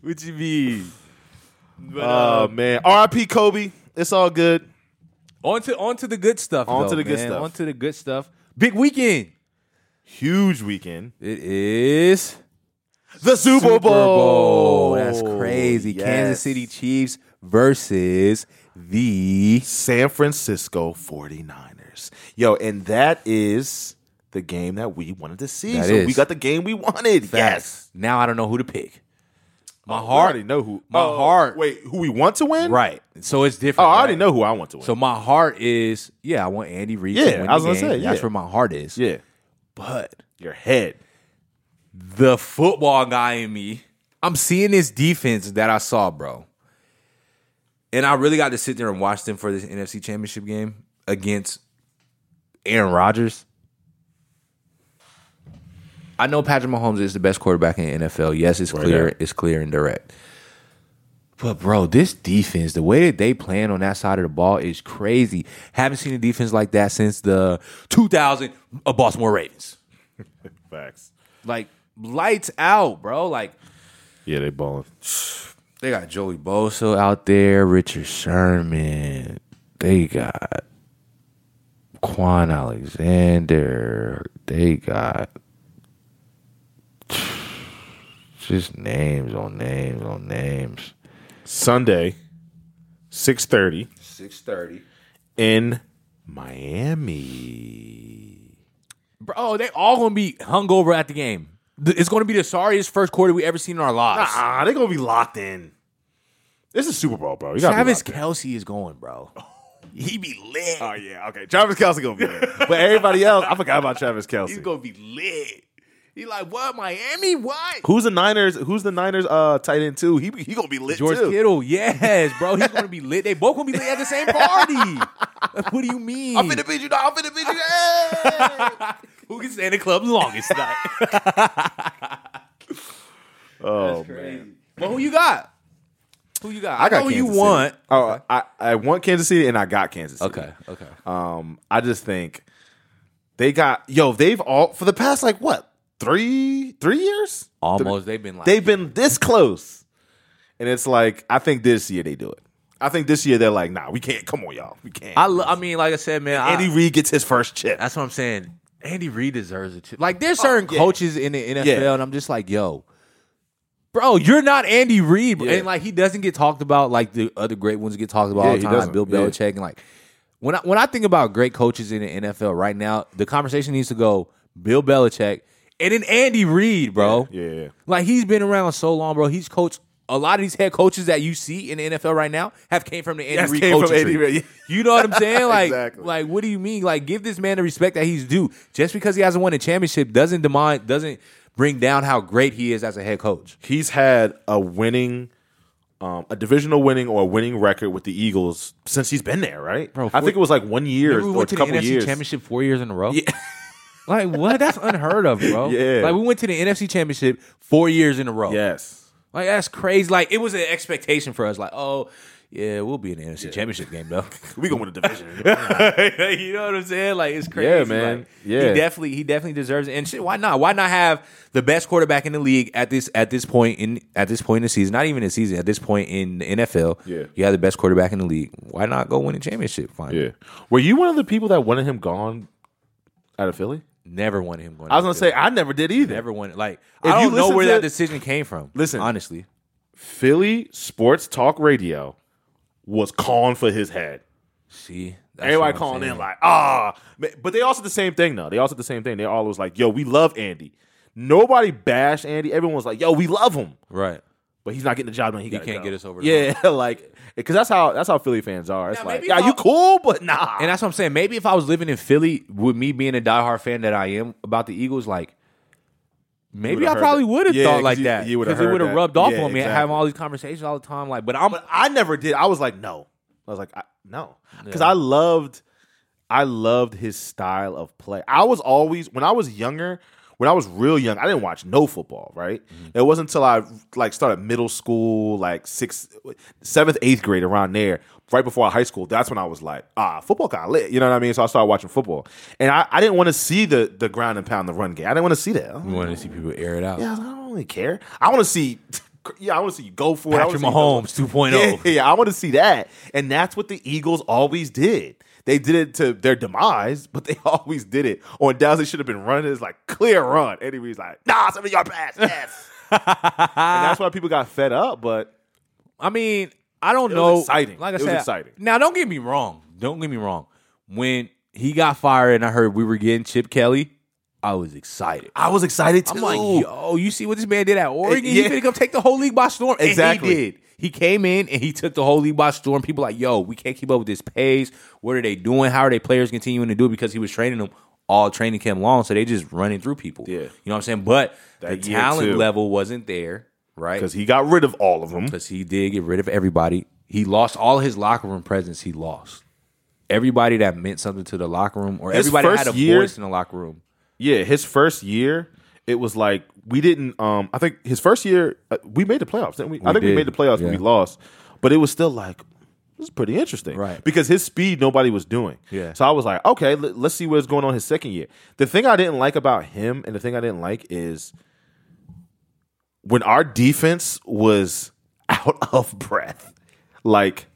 What you mean? But, Oh um, man, R.I.P. Kobe. It's all good. On to on to the good stuff. On though, to the good man. stuff. On to the good stuff. Big weekend. Huge weekend. It is The Super, Bowl. That's crazy. Yes. Kansas City Chiefs versus the San Francisco 49ers. Yo, and that is the game that we wanted to see. That so is. we got the game we wanted. Yes. Now I don't know who to pick. My We heart, already know who. My Oh, heart. Wait, who we want to win? right? So it's different. Oh. I already right? know who I want to win. So my heart is yeah. I want Andy Reid. to Yeah, I was gonna game. say, that's yeah. where my heart is. yeah, But your head. the football guy in me, I'm seeing this defense that I saw, bro. And I really got to sit there and watch them for this NFC Championship game against Aaron Rodgers. I know Patrick Mahomes is the best quarterback in the NFL. Yes, it's Right clear. there. It's clear and direct. But bro, this defense, the way that they playing on that side of the ball is crazy. Haven't seen a defense like that since the 2000 of Baltimore Ravens. Facts. Like lights out, bro. Like Yeah, they balling. they got Joey Bosa out there, Richard Sherman. They got Kwon Alexander. They got just names on names on names. Sunday, six thirty. Six thirty in Miami. Bro, they all gonna be hungover at the game. It's gonna be the sorriest first quarter we ever seen in our lives. Ah, they gonna be locked in. This is Super Bowl, bro. You Travis locked in. Kelce is going, bro. He be lit. Oh yeah, okay. Travis Kelce gonna be there, but everybody else, I forgot about Travis Kelce. He's gonna be lit. He like what? Miami? What? Who's the Niners? Who's the Niners? Uh, tight end too. He he gonna be lit George too. Kittle, yes, bro. He's gonna be lit. They both gonna be lit at the same party. What do you mean? I'm finna beat you. dog. I'm finna beat you. Hey! Who can stay in the club the longest tonight? oh man, well, who you got? Who you got? I got know who you Kansas want. City. Oh, I I want Kansas City and I got Kansas City. Okay, okay. Um, I just think they got yo. They've all for the past like what three three years. Almost. They've been like They've been this close, and it's like I think this year they do it. I think this year they're like, nah, we can't. Come on, y'all, we can't. I, lo- I mean, like I said, man. I- Andy Reid gets his first chip. That's what I'm saying. Andy Reid deserves it too. Like there's oh, certain Oh, yeah. coaches in the NFL, Yeah. and I'm just like, yo, bro, you're not Andy Reid, bro. Yeah. and like he doesn't get talked about like the other great ones get talked about Yeah, all he the time, doesn't. Bill Yeah. Belichick, and like when I when I think about great coaches in the NFL right now, the conversation needs to go Bill Belichick and then Andy Reid, bro. Yeah, yeah. Like he's been around so long, bro. He's coached a lot of these head coaches that you see in the NFL right now have came from the Andy Yes, Reid coaching Andy. Reid. You know what I'm saying? Like, Exactly. like what do you mean? Like, give this man the respect that he's due. Just because he hasn't won a championship doesn't demand doesn't bring down how great he is as a head coach. He's had a winning, um, a divisional winning or a winning record with the Eagles since he's been there, right? Bro, I think it was like one year we or a went to the couple NFC years. championship four years in a row. Like what? That's unheard of, bro. Yeah. Like we went to the NFC championship four years in a row. Yes. Like that's crazy. Like it was an expectation for us. Like, oh yeah, we'll be in the NFC championship game though. We gonna win the division. you know what I'm saying? Like it's crazy. Yeah, man. Like, Yeah. he definitely he definitely deserves it. And shit, why not? Why not have the best quarterback in the league at this at this point in at this point in the season? Not even the season. At this point in the NFL, Yeah. you have the best quarterback in the league. Why not go win a championship? Fine. yeah. Were you one of the people that wanted him gone out of Philly? Never wanted him going. I was gonna say I never did either. never wanted. Like If I you don't know listen where to- that decision came from. Listen. honestly, Philly sports talk radio was calling for his head. see, that's Everybody what I'm calling saying. in like, ah. But they also did the same thing though. They also did the same thing. They all was like, yo, we love Andy. Nobody bashed Andy. Everyone was like, yo, we love him. right. But he's not getting the job done. He, gotta can't go. get us over the Yeah, like because that's how that's how Philly fans are. It's Now, like, yeah, you I- cool, but nah. And that's what I'm saying. Maybe if I was living in Philly, with me being a diehard fan that I am about the Eagles, like maybe I probably would have Yeah, thought 'cause like you- that you would've because it would have rubbed off Yeah, on me exactly. having all these conversations all the time. Like, but I'm But I never did. I was like, no. I was like, I, no, because I loved, I loved his style of play. I was always when I was younger, when I was real young, I didn't watch no football. Right, it wasn't until I like started middle school, like sixth, seventh, eighth grade, around there, right before high school. That's when I was like, ah, football kind of lit. You know what I mean? So I started watching football, and I, I didn't want to see the the ground and pound, the run game. I didn't want to see that. you wanted to see people air it out. Yeah, I don't really care. I want to see. Yeah, I want to see you go for it. Patrick you go- Mahomes oh. 2.0. Yeah, yeah, I want to see that, and that's what the Eagles always did. They did it to their demise, but they always did it. On downs, they should have been running. It's like clear run. Anyways, like nah, some of your pass, yes. and that's why people got fed up. But I mean, I don't was know. exciting. Like I It was said, exciting. Now, don't get me wrong. Don't get me wrong. When he got fired and I heard we were getting Chip Kelly, I was excited. I was excited too. I'm like, yo, you see what this man did at Oregon? yeah. He finna come take the whole league by storm. And Exactly. he did. He came in and he took the whole league by storm. People like, yo, we can't keep up with this pace. What are they doing? How are they players continuing to do it? Because he was training them all training camp long, so they just running through people. Yeah. You know what I'm saying? But That the talent too. level wasn't there, right? because he got rid of all of them. because he did get rid of everybody. He lost all his locker room presence. He lost everybody that meant something to the locker room, or His everybody that had a year- voice in the locker room. Yeah, his first year, it was like we didn't. Um, I think his first year uh, we made the playoffs. Didn't we? I think we made the playoffs, yeah. but we lost. But it was still like this is pretty interesting, Right. Because his speed nobody was doing. Yeah. So I was like, okay, let, let's see what's going on his second year. The thing I didn't like about him, and the thing I didn't like is when our defense was out of breath. Like,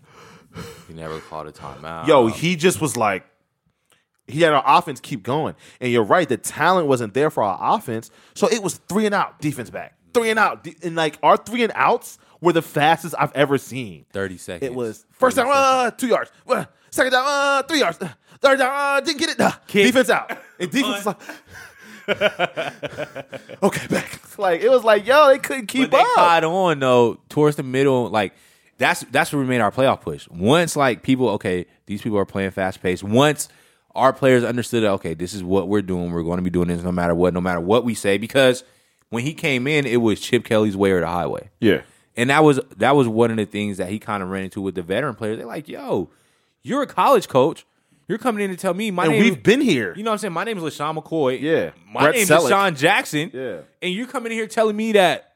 He never called a timeout. yo, he just was like, he had our offense keep going. And you're right, the talent wasn't there for our offense. So it was three and out, defense back. Three and out. And like our three and outs were the fastest I've ever seen. thirty seconds. It was first 30 down, uh, two yards. Uh, second down, uh, three yards. Uh, third down, uh, didn't get it. Uh, defense out. And defense like, okay, back. Like, it was like, yo, they couldn't keep But they up. caught on though towards the middle. Like that's that's where we made our playoff push. Once like people, okay, these people are playing fast paced. Once our players understood, okay, this is what we're doing. We're going to be doing this no matter what, no matter what we say. Because when he came in, it was Chip Kelly's way or the highway. Yeah. And that was that was one of the things that he kind of ran into with the veteran players. They're like, "Yo, you're a college coach. You're coming in to tell me my And name. we've been here. You know what I'm saying? My name is LeSean McCoy. Yeah. My Brent name Celek. is Sean Jackson. Yeah. And you're coming in here telling me that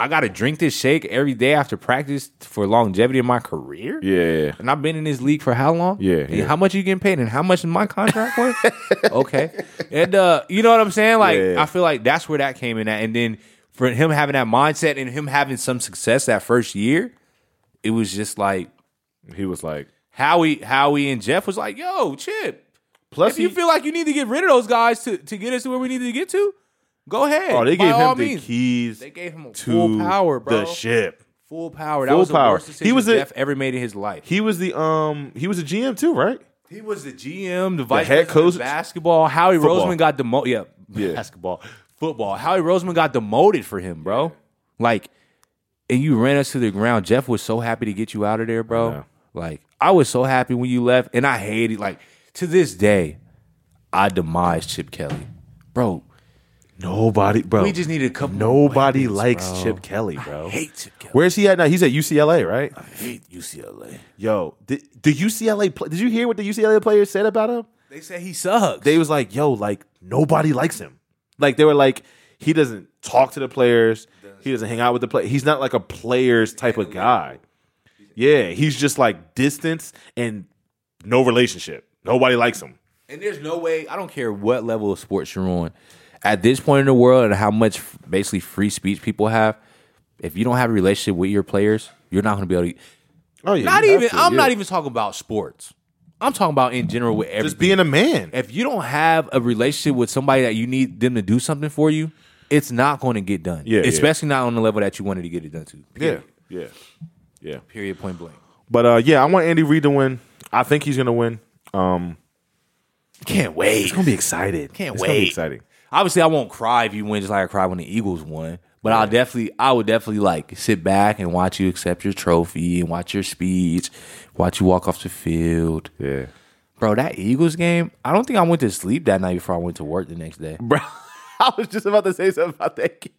I got to drink this shake every day after practice for longevity of my career. Yeah. And I've been in this league for how long? Yeah, And yeah. how much are you getting paid? And how much is my contract worth? okay. And uh, you know what I'm saying? Like, Yeah. I feel like that's where that came in at. And then for him having that mindset and him having some success that first year, it was just like He was like, Howie, Howie and Jeff was like, yo, Chip, plus if you feel like you need to get rid of those guys to, to get us to where we need to get to, go ahead. Oh, they gave him the means. keys. They gave him full power, bro. The ship. Full power. That Full was the power. worst decision He was a- Jeff ever made in his life. He was the um. He was a GM too, right? He was the GM, the vice head coach? of basketball. Howie Football. Roseman got demoted. Yeah, Yeah. basketball, football. Howie Roseman got demoted for him, bro. Like and you ran us to the ground. Jeff was so happy to get you out of there, bro. know. Like I was so happy when you left, and I hated like to this day, I demise Chip Kelly, bro. Nobody, bro. We just needed a couple Nobody weapons, likes bro. Chip Kelly, bro. Hate Chip Kelly. Where's he at now? He's at UCLA, right? I hate UCLA. Yo, did the UCLA? Play, did you hear what the UCLA players said about him? They say he sucks. They was like, "Yo, like nobody likes him." Like they were like, he doesn't talk to the players. He doesn't hang out with the play. He's not like a players type of guy. Yeah, he's just like distance and no relationship. Nobody likes him. And there's no way, I don't care what level of sports you're on, at this point in the world and how much basically free speech people have, if you don't have a relationship with your players, you're not going to be able to. Oh yeah, Not even, to, I'm yeah. not even talking about sports. I'm talking about in general with everything. just being a man. if you don't have a relationship with somebody that you need them to do something for you, it's not going to get done. Yeah, yeah. Especially not on the level that you wanted to get it done to. Yeah, Period. yeah, yeah. Period, point blank. But uh, yeah, I want Andy Reid to win. I think he's gonna win. Um, Can't wait. it's gonna be excited. Can't it's Gonna be wait. exciting. Obviously, I won't cry if you win, just like I cried when the Eagles won. But I'll definitely, I would definitely like sit back and watch you accept your trophy and watch your speech, watch you walk off the field. Yeah, Bro, that Eagles game, I don't think I went to sleep that night before I went to work the next day. bro. I was just about to say something about that game.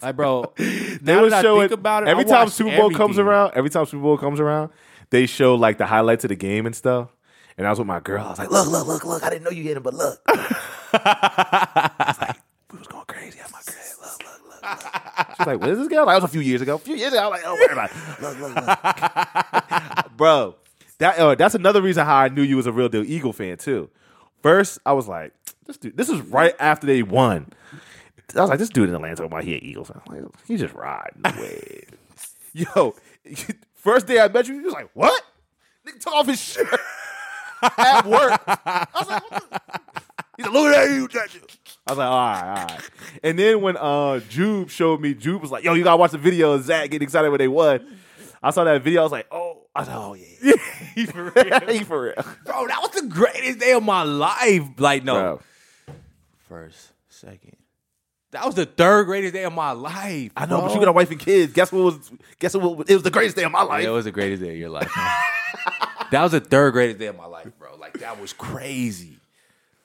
Like, bro, They were showing think about it, every I time Super Bowl comes around. Every time Super Bowl comes around, they show like the highlights of the game and stuff. And I was with my girl. I was like, "Look, look, look, look! I didn't know you hit him, but look." I was like, "We was going crazy at my crib. Look, look, look." look." She's like, "What is this girl?" Like, that was a few years ago. A few years ago, I was like, "Oh, worry about it. Look, look, look." Bro, that uh, that's another reason how I knew you was a real deal Eagle fan too. First, I was like, "This dude." This is right after they won. I was like, this dude in Atlanta about he an Eagles fan. I'm like, he just riding the wave. Yo, first day I met you, he was like, what? Nigga took off his shirt at work. I was like, what the? He's like, look at that, you judge I was like, all right, all right. And then when uh Jube showed me, Jube was like, yo, you gotta watch the video of Zach getting excited when they won. I saw that video, I was like, oh, I was like, oh yeah. he for real. he for real. Bro, that was the greatest day of my life. Like, no. Bro, First, second. That was the third greatest day of my life. I know, but you got a wife and kids. Guess what was guess what it was the greatest day of my life. Yeah, it was the greatest day of your life. that was the third greatest day of my life, bro. Like that was crazy.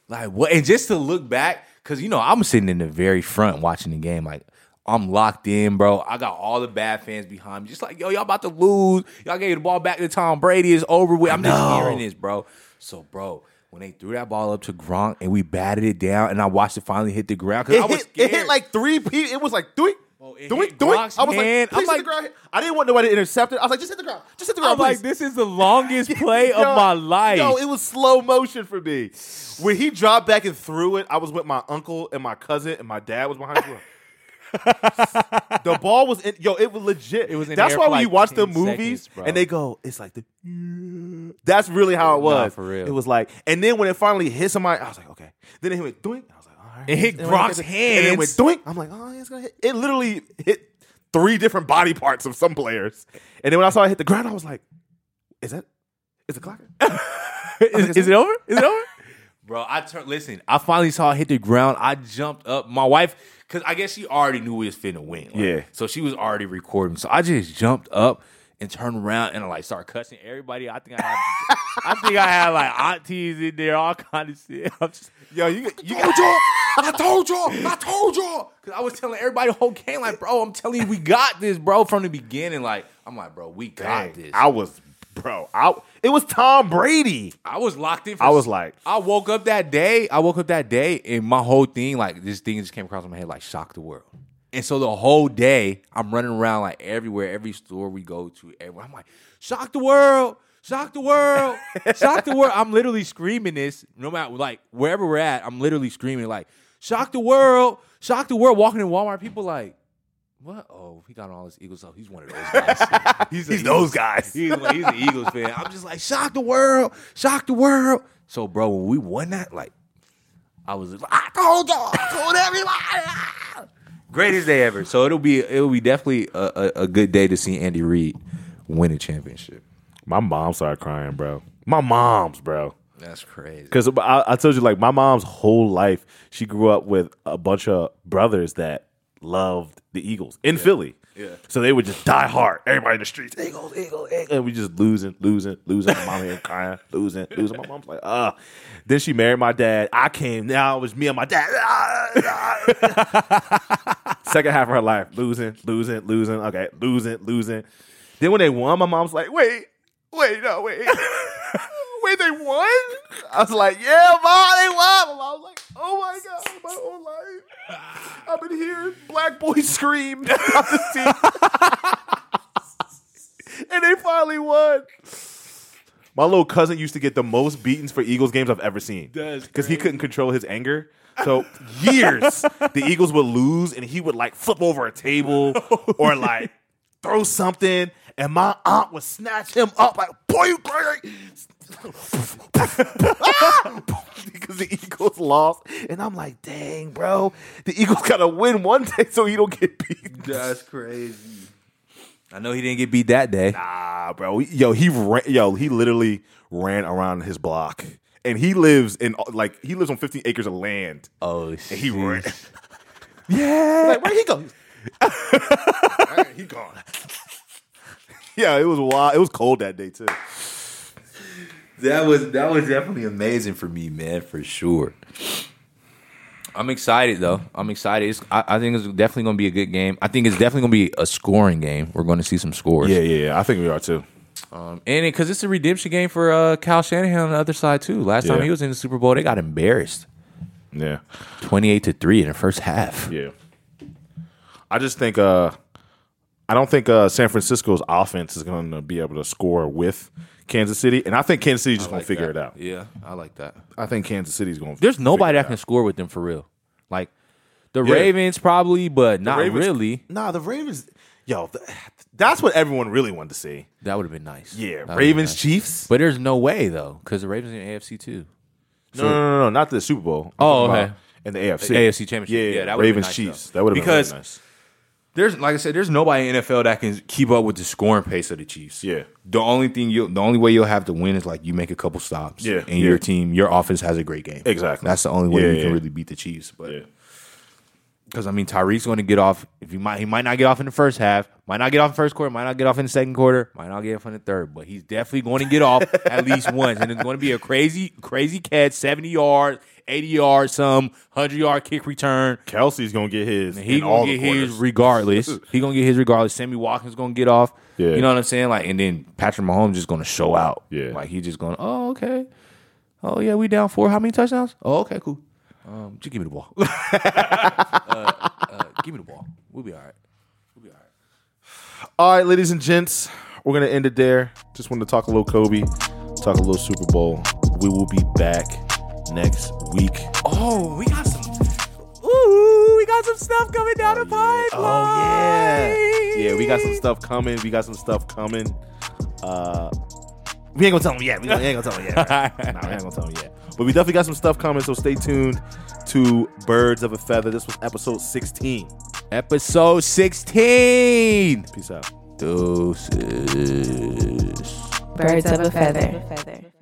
Like what? And just to look back, because you know I'm sitting in the very front watching the game. Like I'm locked in, bro. I got all the bad fans behind me. Just like yo, y'all about to lose. Y'all gave the ball back to Tom Brady. It's over with. I'm just hearing this, bro. So, bro. When they threw that ball up to Gronk and we batted it down, and I watched it finally hit the ground, because It I was hit, scared. it hit like three people. It was like three. Oh, it doink, hit doink. Gronk's I was hand. like, I'm hit like- the ground. I didn't want nobody to intercept it. I was like, just hit the ground. Just hit the ground, I'm like, this is the longest play of my life. Yo, it was slow motion for me. When he dropped back and threw it, I was with my uncle and my cousin, and my dad was behind me. the ball was in, yo, it was legit. It was in That's why when you watch the movies seconds, and they go, it's like the. That's really how it was. for real. It was like, and then when it finally hit somebody, I was like, okay. Then it went doink. It hit And when Gronk's and it went hands. doink. I'm like, oh, it's gonna hit. It literally hit three different body parts of some players. And then when I saw it hit the ground, I was like, is that is it clock? is, is it over? Is it over? Bro, I turned. Listen, I finally saw it hit the ground. I jumped up. My wife, because I guess she already knew we was finna win. like, Yeah. So she was already recording. So I just jumped up and turned around and I like started cussing everybody. I think I had. I think I had like aunties in there, all kind of shit. I'm just, Yo, you you I told y'all. I told y'all. I told y'all. Cause I was telling everybody the whole game, like, bro, I'm telling you, we got this, bro, from the beginning. Like, I'm like, bro, we got Dang, this. I was, bro. I it was Tom Brady. I was locked in. For I was like, I woke up that day. I woke up that day, and my whole thing, like this thing, just came across my head, like shock the world. And so the whole day, I'm running around like everywhere, every store we go to, everywhere. I'm like, shock the world, shock the world, shock the world. I'm literally screaming this, no matter like wherever we're at. I'm literally screaming like, shock the world, shock the world. Walking in Walmart, people like. What? Oh, he got all his Eagles up. He's one of those guys. he's He's Eagles- those guys. He's, he's an Eagles fan. I'm just like, shock the world, shock the world. So, bro, when we won that, like, I was like, I told y'all, I told everybody. Greatest day ever. So it'll be it'll be definitely a, a, a good day to see Andy Reid win a championship. my mom started crying, bro. My mom's, bro. That's crazy. Because I, I told you, like, my mom's whole life, she grew up with a bunch of brothers that loved the Eagles in Philly. Yeah. So they would just die hard. Everybody in the streets, Eagles, Eagles, Eagles. And we just losing, losing, losing. My mom here crying, losing, losing. My mom's like, ah. Then she married my dad. I came. Now it was me and my dad. Second half of her life, losing, losing, losing. Okay, losing, losing. Then when they won, my mom's like, wait, wait, no, wait. wait, they won? I was like, yeah, mom, they won. I was like, oh my God, my whole life. I've been hearing black boys scream about this team. and they finally won. My little cousin used to get the most beatings for Eagles games I've ever seen. That's Because he couldn't control his anger. So years the Eagles would lose and he would like flip over a table or like throw something and my aunt would snatch him up like, boy, you crazy. Because the Eagles lost. And I'm like, dang, bro. The Eagles gotta win one day so he don't get beat. That's crazy. I know he didn't get beat that day. Nah, bro. Yo, he ran, yo, he literally ran around his block. And he lives in like he lives on 15 acres of land. Oh shit. And he ran. Yeah. Like, where he go? He gone. yeah, it was wild. It was cold that day too. That was that was definitely amazing for me, man, for sure. I'm excited though. I'm excited. It's, I, I think it's definitely going to be a good game. I think it's definitely going to be a scoring game. We're going to see some scores. Yeah, yeah, yeah. I think we are too. Um, and because it's a redemption game for uh, Kyle Shanahan on the other side too. Last time he was in the Super Bowl, they got embarrassed, Yeah, twenty eight to three in the first half. yeah. I just think uh I don't think uh San Francisco's offense is going to be able to score with Kansas City, and I think Kansas City's just going to figure it out. Yeah, I like that. I think Kansas City's going. to There's nobody that can score with them for real. Like the Yeah. Ravens probably, but not really. Nah, the Ravens. Yo, that's what everyone really wanted to see. That would have been nice. Yeah, That would've Ravens nice. Chiefs. But there's no way though, because the Ravens in the AFC too. no, no, no, no, not the Super Bowl. I'm Oh, talking okay. about In the AFC, The AFC Championship. Yeah, Yeah, that would've been Ravens nice, Chiefs. though. That would have been really nice. There's like I said, there's nobody in NFL that can keep up with the scoring pace of the Chiefs. Yeah. The only thing you the only way you'll have to win is like you make a couple stops. Yeah, And yeah. your team, your offense has a great game. Exactly. That's the only way Yeah, you can really beat the Chiefs. But Yeah. Because I mean Tyreek's going to get off. If he might, he might not get off in the first half. Might not get off in the first quarter. Might not get off in the second quarter. Might not get off in the third. But he's definitely going to get off at least once, and it's going to be a crazy, crazy catch, seventy yards, eighty yards, some hundred yard kick return. Kelce's gonna get his. He all gonna get his regardless. he gonna get his regardless. Sammy Watkins gonna get off. Yeah. You know what I'm saying? Like, and then Patrick Mahomes just gonna show out. Yeah. Like he just going, oh okay, oh yeah, we down four. How many touchdowns? Oh okay, cool. Um, just give me the ball. uh, uh, give me the ball. We'll be all right. We'll be all right. All right, ladies and gents, we're gonna end it there. Just wanted to talk a little Kobe, talk a little Super Bowl. We will be back next week. Oh, we got some. Ooh, we got some stuff coming down the pipeline. Oh yeah, yeah. We got some stuff coming. We got some stuff coming. Uh, we ain't gonna tell them yet. We ain't gonna tell them yet. right? nah, we ain't gonna tell them yet. But we definitely got some stuff coming. So stay tuned to Birds of a Feather. This was episode 16. Episode 16. Peace out. Doses. Birds of a feather.